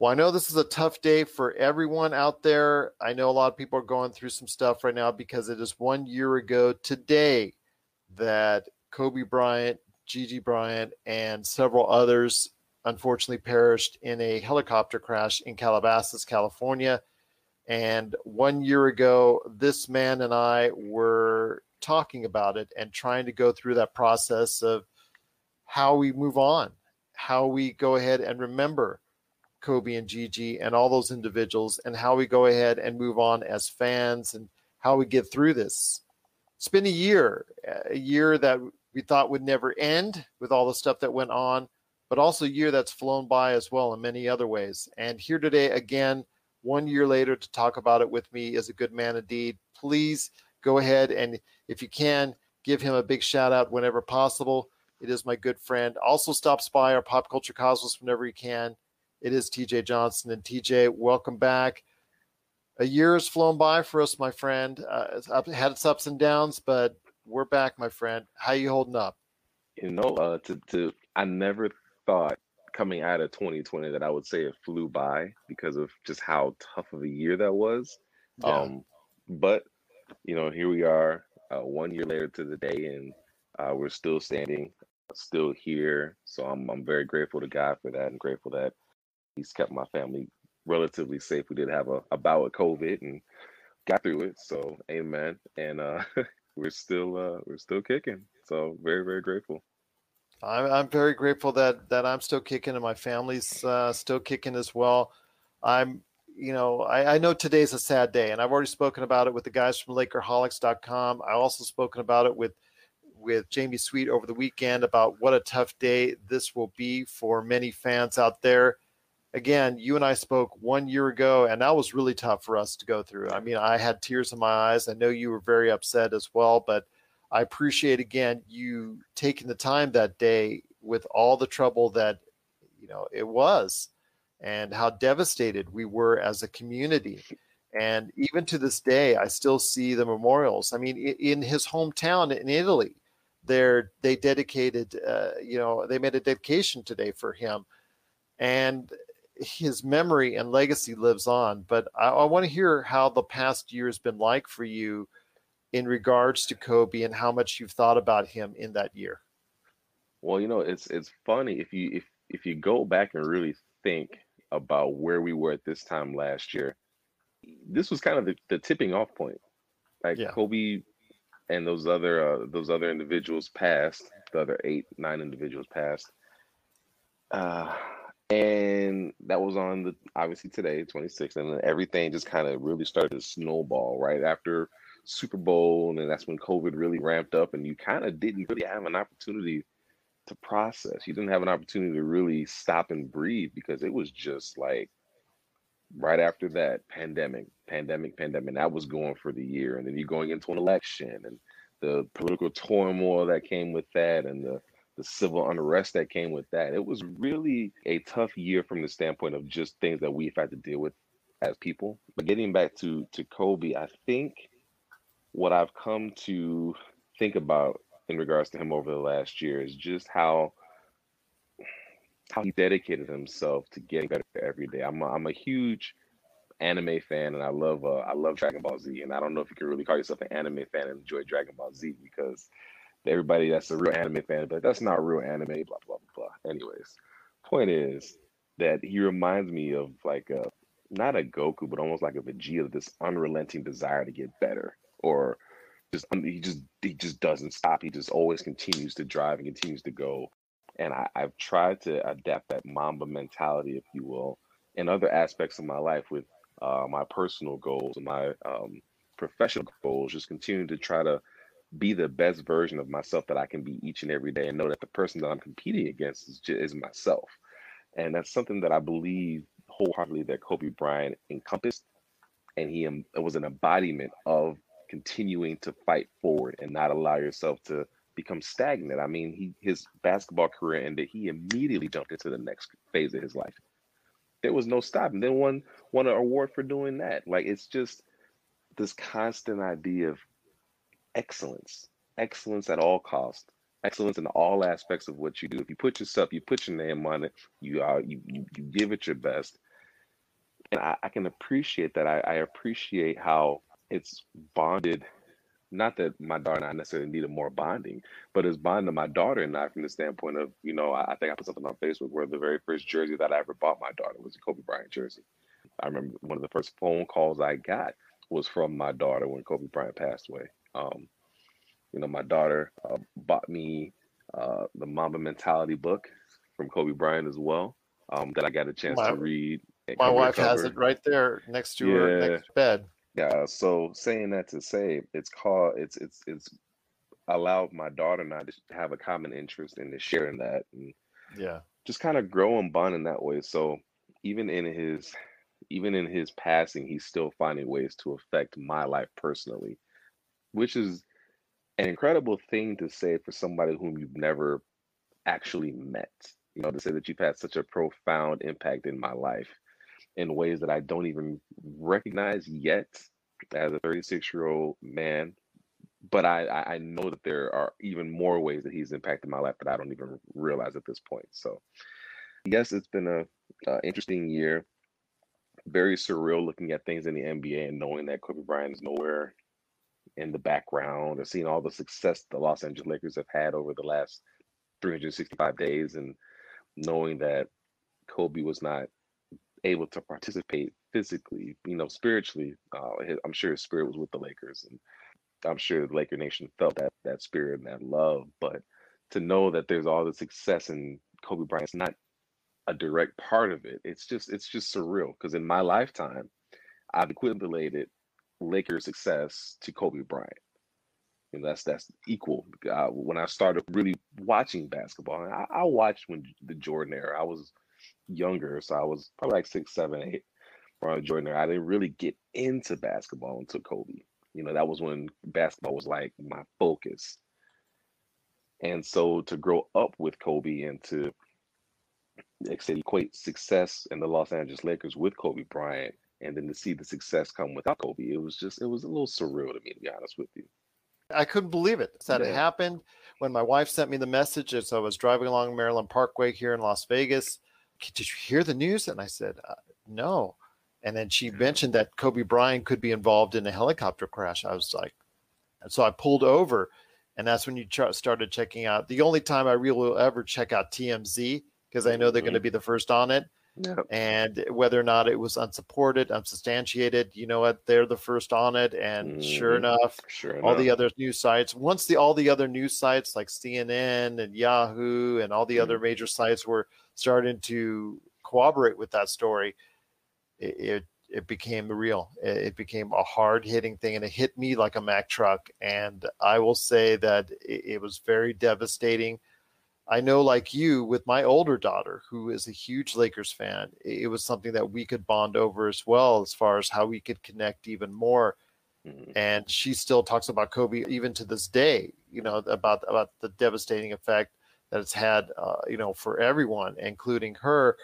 Well, I know this is a tough day for everyone out there. I know a lot of people are going through some stuff right now because it is one year ago today that Kobe Bryant, Gigi Bryant, and several others unfortunately perished in a helicopter crash in Calabasas, California. And one year ago, this man and I were talking about it and trying to go through that process of how we move on, how we go ahead and remember Kobe and Gigi and all those individuals and how we go ahead and move on as fans and how we get through this. It's been a year, a year that we thought would never end with all the stuff that went on, but also a year that's flown by as well in many other ways. And here today, again, one year later to talk about it with me is a good man indeed. Please go ahead and, if you can, give him a big shout out whenever possible. It is my good friend. Also, stops by our Pop Culture Cosmos whenever he can. It is TJ Johnson. And TJ, welcome back. A year has flown by for us, my friend. Uh, it's up, had its ups and downs, but we're back, my friend. How you holding up? You know, uh, to to I never thought coming out of 2020 that I would say it flew by because of just how tough of a year that was. Yeah. Um, but you know, here we are, uh, one year later to the day, and uh, we're still standing, still here. So I'm I'm very grateful to God for that, and grateful that He's kept my family relatively safe. We did have a, a bout with COVID and got through it. So amen. And uh, we're still uh, we're still kicking. So very very grateful. I'm, I'm very grateful that that I'm still kicking and my family's uh, still kicking as well. I'm, you know, I, I know today's a sad day, and I've already spoken about it with the guys from LakerHolics.com. I also spoken about it with with Jamie Sweet over the weekend about what a tough day this will be for many fans out there. Again, you and I spoke one year ago, and that was really tough for us to go through. I mean, I had tears in my eyes. I know you were very upset as well, but I appreciate again you taking the time that day with all the trouble that you know it was and how devastated we were as a community. And even to this day, I still see the memorials. I mean, in his hometown in Italy, they're they dedicated, uh, you know, they made a dedication today for him, and his memory and legacy lives on. But I, I want to hear how the past year has been like for you in regards to Kobe and how much you've thought about him in that year. Well, you know, it's it's funny if you if if you go back and really think about where we were at this time last year, this was kind of the, the tipping off point. Like Yeah. Kobe and those other uh, those other individuals passed, the other eight nine individuals passed, uh, and that was on the obviously today 26th, and then everything just kind of really started to snowball right after Super Bowl, and that's when COVID really ramped up, and you kind of didn't really have an opportunity to process. You didn't have an opportunity to really stop and breathe because it was just like right after that pandemic, pandemic, pandemic. That was going for the year, and then you're going into an election and the political turmoil that came with that, and the the civil unrest that came with that. It was really a tough year from the standpoint of just things that we've had to deal with as people. But getting back to to Kobe, I think what I've come to think about in regards to him over the last year is just how how he dedicated himself to getting better every day. I'm a, I'm a huge anime fan, and I love uh, I love Dragon Ball Z. And I don't know if you can really call yourself an anime fan and enjoy Dragon Ball Z because everybody that's a real anime fan, but that's not real anime. Blah blah blah. Anyways, point is that he reminds me of like a not a Goku, but almost like a Vegeta, this unrelenting desire to get better, or just he just he just doesn't stop. He just always continues to drive and continues to go. And I, I've tried to adapt that Mamba mentality, if you will, in other aspects of my life with uh, my personal goals and my um, professional goals. Just continue to try to be the best version of myself that I can be each and every day, and know that the person that I'm competing against is, just, is myself. And that's something that I believe wholeheartedly that Kobe Bryant encompassed, and he was an embodiment of continuing to fight forward and not allow yourself to become stagnant. I mean, he his basketball career ended. He immediately jumped into the next phase of his life. There was no stopping. Then won won an award for doing that. Like it's just this constant idea of excellence, excellence at all costs, excellence in all aspects of what you do. If you put yourself, you put your name on it, you are you you, you give it your best. And I, I can appreciate that. I, I appreciate how it's bonded not that my daughter and I necessarily needed more bonding, but it's bonding my daughter and I from the standpoint of, you know, I, I think I put something on Facebook where the very first jersey that I ever bought my daughter was a Kobe Bryant jersey. I remember one of the first phone calls I got was from my daughter when Kobe Bryant passed away. Um, you know, my daughter uh, bought me uh, the Mamba Mentality book from Kobe Bryant as well um, that I got a chance my, to read. My wife has it right there next to yeah. her next bed. Yeah. So saying that to say, it's called it's it's it's allowed my daughter and I to have a common interest in sharing that and yeah, just kind of grow and bond in that way. So even in his even in his passing, he's still finding ways to affect my life personally, which is an incredible thing to say for somebody whom you've never actually met. You know, to say that you've had such a profound impact in my life in ways that I don't even recognize yet as a 36 year old man. But I, I know that there are even more ways that he's impacted my life that I don't even realize at this point. So, yes, it's been a, interesting year. Very surreal looking at things in the NBA and knowing that Kobe Bryant is nowhere in the background and seeing all the success the Los Angeles Lakers have had over the last 365 days and knowing that Kobe was not able to participate physically, you know, spiritually. Uh, his, I'm sure his spirit was with the Lakers, and I'm sure the Laker Nation felt that that spirit and that love. But to know that there's all the success and Kobe Bryant's not a direct part of it, it's just it's just surreal. Because in my lifetime, I've equated Lakers success to Kobe Bryant. And that's that's equal. Uh, when I started really watching basketball, I, I watched when the Jordan era. I was younger, so I was probably like six, seven, eight was joining there. I didn't really get into basketball until Kobe. You know, that was when basketball was like my focus. And so to grow up with Kobe and to equate success in the Los Angeles Lakers with Kobe Bryant, and then to see the success come without Kobe, it was just it was a little surreal to me, to be honest with you. I couldn't believe it that yeah. it happened when my wife sent me the message as I was driving along Maryland Parkway here in Las Vegas did you hear the news? And I said, uh, no. And then she mentioned that Kobe Bryant could be involved in a helicopter crash. I was like, and so I pulled over, and that's when you ch- started checking out. The only time I really will ever check out TMZ because I know they're mm-hmm. going to be the first on it. Yep. And whether or not it was unsupported, unsubstantiated, you know what? They're the first on it. And mm-hmm. sure enough, sure all the other news sites, once the all the other news sites like CNN and Yahoo and all the mm-hmm. other major sites were starting to cooperate with that story, it, it, it became real. It, it became a hard hitting thing and it hit me like a Mack truck. And I will say that it, it was very devastating. I know, like you, with my older daughter, who is a huge Lakers fan, it was something that we could bond over as well, as far as how we could connect even more. Mm-hmm. And she still talks about Kobe even to this day, you know, about about the devastating effect that it's had, uh, you know, for everyone, including her.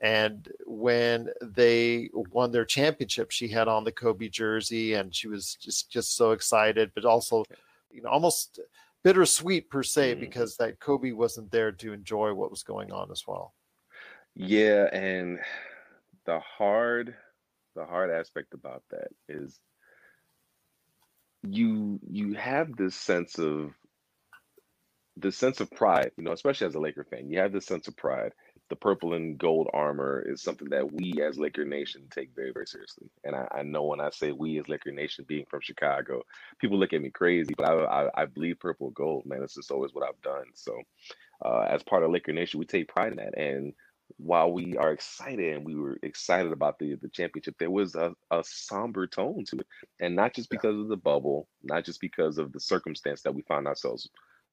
And when they won their championship, she had on the Kobe jersey, and she was just just so excited, but also, you know, almost bittersweet per se Mhm. because that Kobe wasn't there to enjoy what was going on as well. Yeah, and the hard the hard aspect about that is you you have this sense of the sense of pride, you know, especially as a Laker fan, you have this sense of pride. The purple and gold armor is something that we as Laker Nation take very, very seriously. And I, I know when I say we as Laker Nation, being from Chicago, people look at me crazy, but I, I, I bleed purple gold, man. It's just always what I've done. So, uh, as part of Laker Nation, we take pride in that. And while we are excited and we were excited about the the championship, there was a, a somber tone to it, and not just Yeah. because of the bubble, not just because of the circumstance that we found ourselves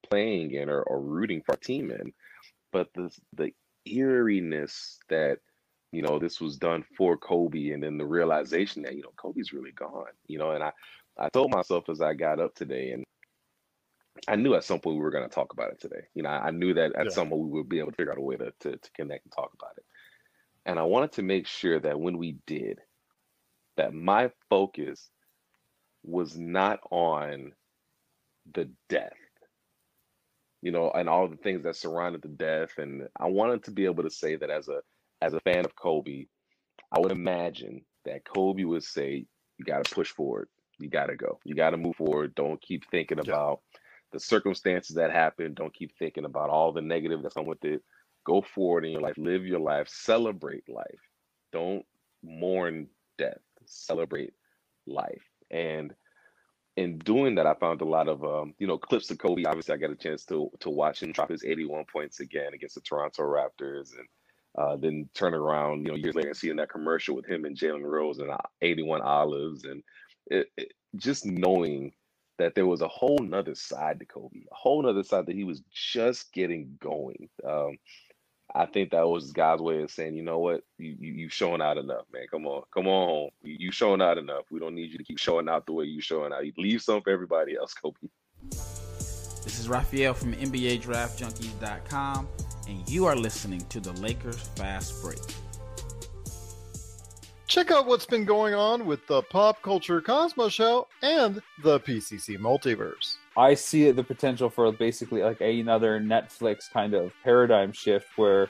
playing in or, or rooting for our team in, but the the eeriness that you know this was done for Kobe, and then the realization that you know Kobe's really gone, you know, and I I told myself as I got up today and. I knew at some point we were going to talk about it today. You know, I I knew that at Yeah. some point we would be able to figure out a way to, to, to connect and talk about it. And I wanted to make sure that when we did, that my focus was not on the death, you know, and all the things that surrounded the death. And I wanted to be able to say that as a as a fan of Kobe, I would imagine that Kobe would say, "You got to push forward. You got to go. You got to move forward. Don't keep thinking about the circumstances that happen. Don't keep thinking about all the negative that's come with it. Go forward in your life. Live your life. Celebrate life. Don't mourn death. Celebrate life." And in doing that, I found a lot of um, you know clips of Kobe. Obviously, I got a chance to to watch him drop his 81 points again against the Toronto Raptors, and uh, then turn around, you know, years later and seeing that commercial with him and Jalen Rose and uh, 81 Olives, and it, it, just knowing that there was a whole nother side to Kobe, a whole nother side that he was just getting going. Um, I think that was God's way of saying, you know what, you, you you've shown out enough, man. Come on, come on home. You you showing out enough. We don't need you to keep showing out the way you showing out. You leave some for everybody else, Kobe. This is Raphael from NBADraftJunkies.com, and you are listening to the Lakers Fast Break. Check out what's been going on with the Pop Culture Cosmos Show and the PCC Multiverse. I see the potential for basically like another Netflix kind of paradigm shift where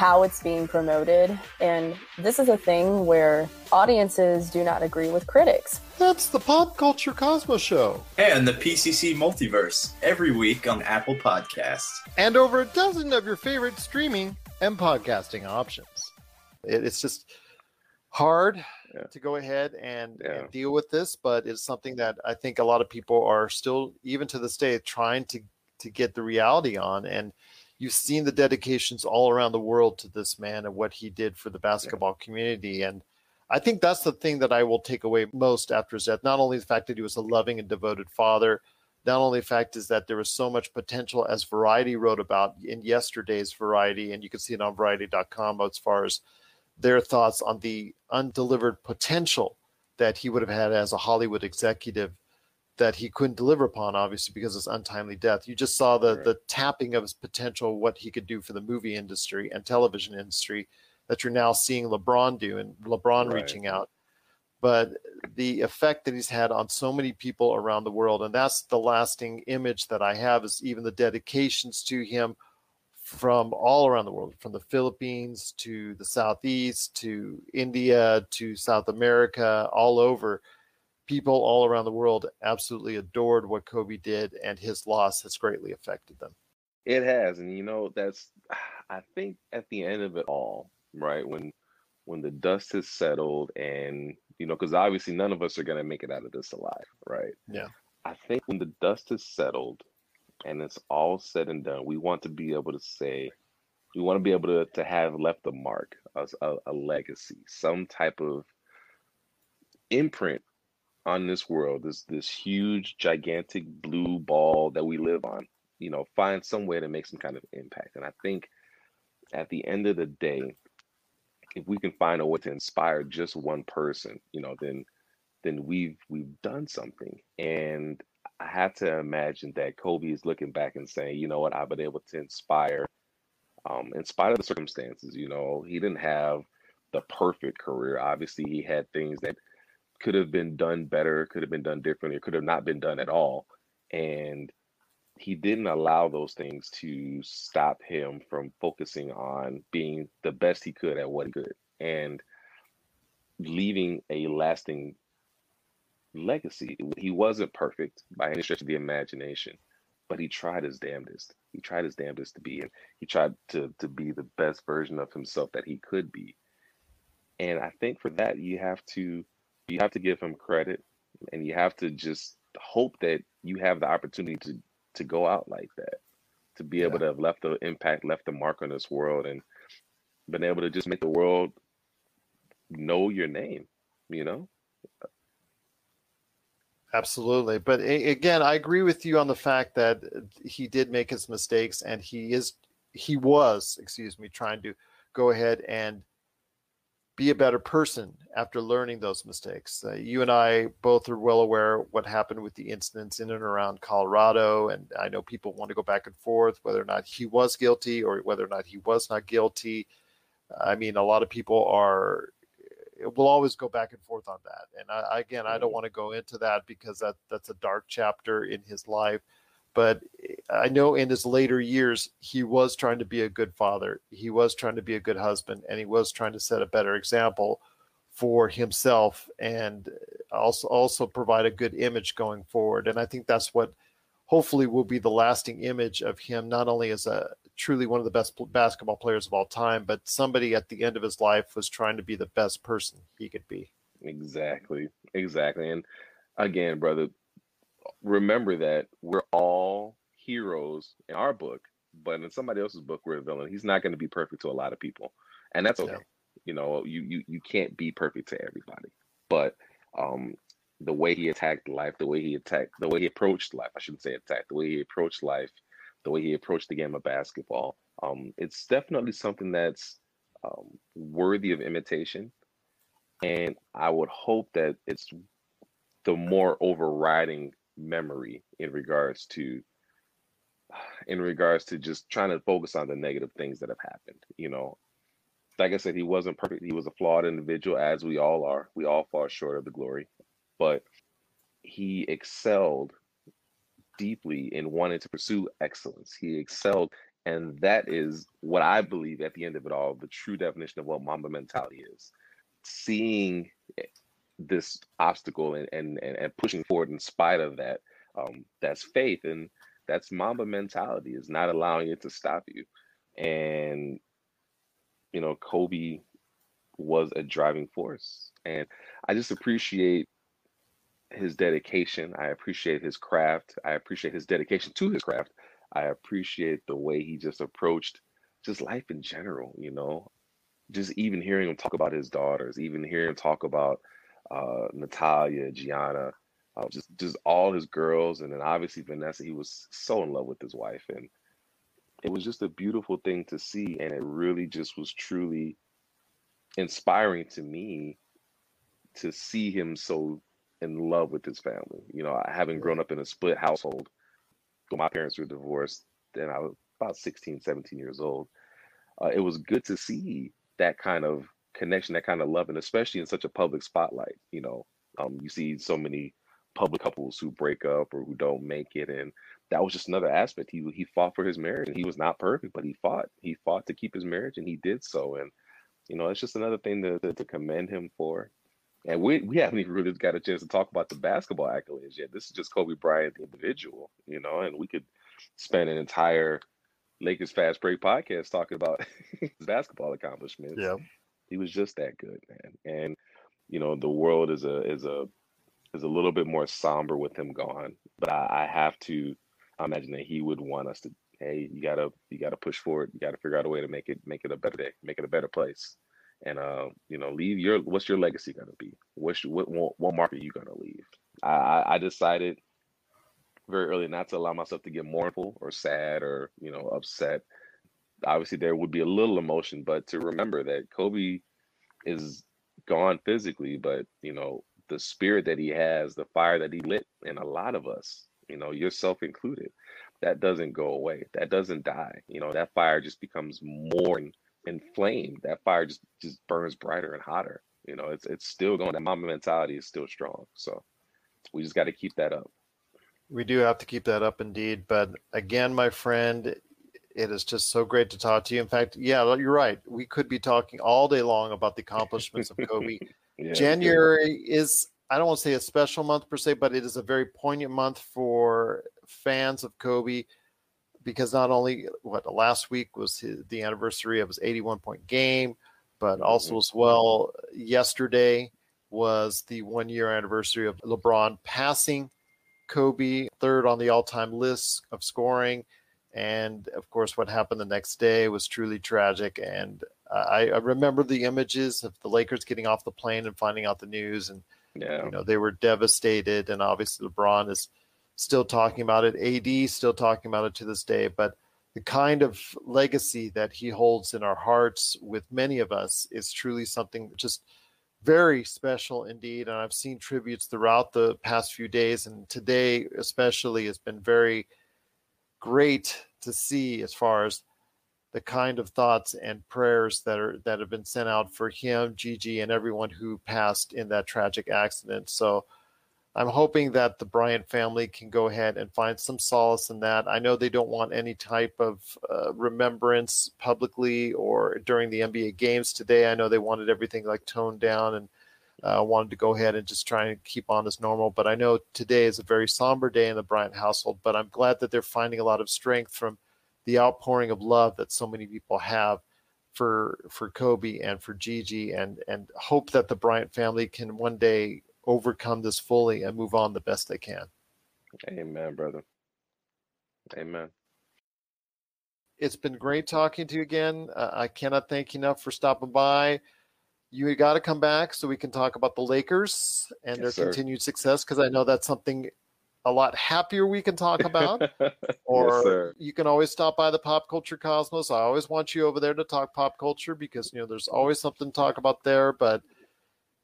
how it's being promoted. And this is a thing where audiences do not agree with critics. That's the Pop Culture Cosmos Show. And the PCC Multiverse every week on Apple Podcasts. and over a dozen of your favorite streaming and podcasting options. It's just hard Yeah. to go ahead and, Yeah. and deal with this, but it's something that I think a lot of people are still, even to this day, trying to to get the reality on. And you've seen the dedications all around the world to this man and what he did for the basketball community. And I think that's the thing that I will take away most after his death. Not only the fact that he was a loving and devoted father, not only the fact is that there was so much potential as variety wrote about in yesterday's variety and you can see it on variety.com as far as their thoughts on the undelivered potential that he would have had as a hollywood executive that he couldn't deliver upon obviously because of his untimely death you just saw the Right. the tapping of his potential what he could do for the movie industry and television industry that you're now seeing lebron do and lebron Right. reaching out but the effect that he's had on so many people around the world and that's the lasting image that i have is even the dedications to him from all around the world from the philippines to the southeast to india to south america all over people all around the world absolutely adored what kobe did and his loss has greatly affected them It has, and you know that's. I think at the end of it all, right when when the dust has settled, and you know, because obviously none of us are gonna make it out of this alive, right? Yeah. I think when the dust has settled, and it's all said and done, we want to be able to say We want to be able to to have left a mark, a, a legacy, some type of imprint on this world. This this huge, gigantic blue ball that we live on. You know, find some way to make some kind of impact. And I think at the end of the day, if we can find a way to inspire just one person, you know, then then we've we've done something. And I have to imagine that Kobe is looking back and saying, you know what, I've been able to inspire, um, in spite of the circumstances. You know, he didn't have the perfect career. Obviously, he had things that could have been done better, could have been done differently, could have not been done at all. And he didn't allow those things to stop him from focusing on being the best he could at what he could and leaving a lasting legacy. He wasn't perfect by any stretch of the imagination, but he tried his damnedest. He tried his damnedest to be, and he tried to to be the best version of himself that he could be. And I think for that, you have to you have to give him credit, and you have to just hope that you have the opportunity to to go out like that, to be able to have left the impact, left the mark on this world, and been able to just make the world know your name. You know. Absolutely. But again, I agree with you on the fact that he did make his mistakes and he is he was, excuse me, trying to go ahead and be a better person after learning those mistakes. Uh, you and I both are well aware what happened with the incidents in and around Colorado and I know people want to go back and forth whether or not he was guilty or whether or not he was not guilty. I mean, a lot of people are we'll always go back and forth on that. And I, again, I don't want to go into that because that that's a dark chapter in his life. But eh, I know in his later years, he was trying to be a good father. He was trying to be a good husband, and he was trying to set a better example for himself and eh, also also provide a good image going forward. And I think that's what hopefully will be the lasting image of him, not only as a truly one of the best basketball players of all time, but somebody at the end of his life was trying to be the best person he could be. Exactly. Exactly. And again, brother, remember that we're all heroes in our book, but in somebody else's book, we're a villain. He's not going to be perfect to a lot of people. And that's okay. Yeah. You know, you, you you can't be perfect to everybody. But um the way he attacked life, the way he attacked, the way he approached life. I shouldn't say attacked. The way he approached life, the way he approached the game of basketball. Um, it's definitely something that's um, worthy of imitation, and I would hope that it's the more overriding memory in regards to in regards to just trying to focus on the negative things that have happened you know like i said he wasn't perfect he was a flawed individual as we all are we all fall short of the glory but he excelled deeply in wanting to pursue excellence. He excelled, and that is what I believe at the end of it all, the true definition of what Mamba mentality is. Seeing this obstacle and and and, pushing forward in spite of that. Um, that's faith, and that's Mamba mentality is not allowing it to stop you. And you know, Kobe was a driving force, and I just appreciate his dedication. I appreciate his craft. I appreciate his dedication to his craft. I appreciate the way he just approached just life in general, you know. Just even hearing him talk about his daughters, even hearing him talk about uh, Natalia, Gianna, uh, just just all his girls, and then obviously Vanessa. He was so in love with his wife, and it was just a beautiful thing to see, and it really just was truly inspiring to me to see him so in love with his family. You know, having grown up in a split household, my parents were divorced, and I was about 16, 17 years old. Uh, it was good to see that kind of connection, that kind of love, and especially in such a public spotlight. You know, um, you see so many public couples who break up or who don't make it, and that was just another aspect. He he fought for his marriage, and he was not perfect, but he fought. He fought to keep his marriage, and he did so. And you know, it's just another thing to, to, to commend him for. And we, we haven't even really got a chance to talk about the basketball accolades yet. This is just Kobe Bryant, the individual, you know, and we could spend an entire Lakers Fast Break podcast talking about his basketball accomplishments. Yeah. He was just that good, man. And, you know, the world is a is a is a little bit more somber with him gone. But I, I have to imagine that he would want us to hey, you gotta you gotta push forward. You gotta figure out a way to make it make it a better day, make it a better place. And uh, you know, leave your what's your legacy gonna be? What's what what, what mark are you gonna leave? I, I decided very early not to allow myself to get mournful or sad or you know upset. Obviously, there would be a little emotion, but to remember that Kobe is gone physically, but you know the spirit that he has, the fire that he lit in a lot of us, you know, yourself included, that doesn't go away. That doesn't die. You know, that fire just becomes more inflamed. That fire just just burns brighter and hotter. You know, it's it's still going. That Mamba mentality is still strong. So we just got to keep that up. We do have to keep that up indeed. But again, my friend, it is just so great to talk to you. In fact, yeah, you're right. We could be talking all day long about the accomplishments of Kobe. yeah, January yeah. is, I don't want to say a special month per se, but it is a very poignant month for fans of Kobe because not only what last week was his, the anniversary of his 81 point game, but also mm-hmm. as well yesterday was the one year anniversary of LeBron passing Kobe, third on the all time list of scoring. And of course, what happened the next day was truly tragic. And uh, I, I, remember the images of the Lakers getting off the plane and finding out the news. And, yeah. you know, they were devastated. And obviously, LeBron is still talking about it. AD still talking about it to this day. But the kind of legacy that he holds in our hearts with many of us is truly something just – very special indeed. And I've seen tributes throughout the past few days, and today especially has been very great to see as far as the kind of thoughts and prayers that are that have been sent out for him, Gigi, and everyone who passed in that tragic accident. So I'm hoping that the Bryant family can go ahead and find some solace in that. I know they don't want any type of uh, remembrance publicly or during the NBA games today. I know they wanted everything like toned down and uh, wanted to go ahead and just try and keep on as normal. But I know today is a very somber day in the Bryant household. But I'm glad that they're finding a lot of strength from the outpouring of love that so many people have for for Kobe and for Gigi, and and hope that the Bryant family can one day overcome this fully and move on the best they can. Amen, brother. Amen. It's been great talking to you again. Uh, I cannot thank you enough for stopping by. You got to come back so we can talk about the Lakers and yes, their sir. continued success because I know that's something a lot happier we can talk about. or yes, you can always stop by the Pop Culture Cosmos. I always want you over there to talk pop culture because you know there's always something to talk about there. But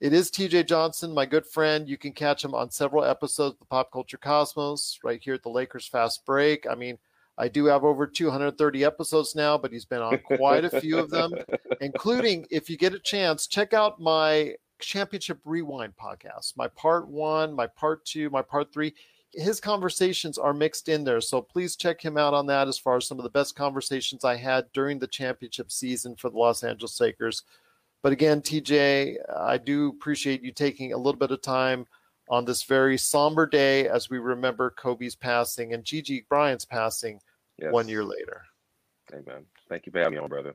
it is TJ Johnson, my good friend. You can catch him on several episodes of the Pop Culture Cosmos right here at the Lakers Fast Break. I mean, I do have over 230 episodes now, but he's been on quite a few of them, including if you get a chance, check out my Championship Rewind podcast, my part one, my part two, my part three. His conversations are mixed in there. So please check him out on that as far as some of the best conversations I had during the championship season for the Los Angeles Lakers. But again, TJ, I do appreciate you taking a little bit of time on this very somber day as we remember Kobe's passing and Gigi Bryant's passing yes. one year later. Amen. Thank you for having me on, brother.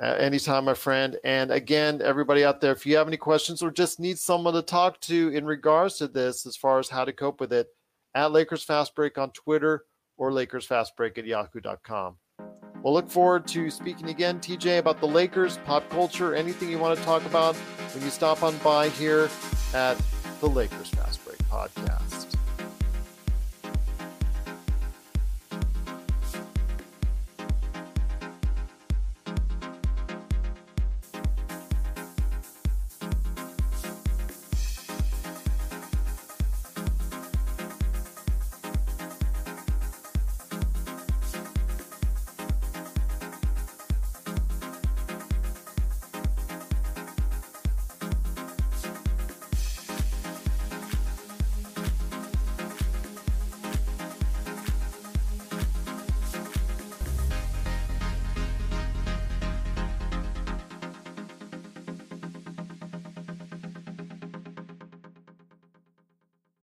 Uh, anytime, my friend. And again, everybody out there, if you have any questions or just need someone to talk to in regards to this, as far as how to cope with it, at Lakers Fast Break on Twitter or Lakers Fast Break at yahoo.com. We'll look forward to speaking again, TJ, about the Lakers, pop culture, anything you want to talk about when you stop on by here at the Lakers Fast Break Podcast.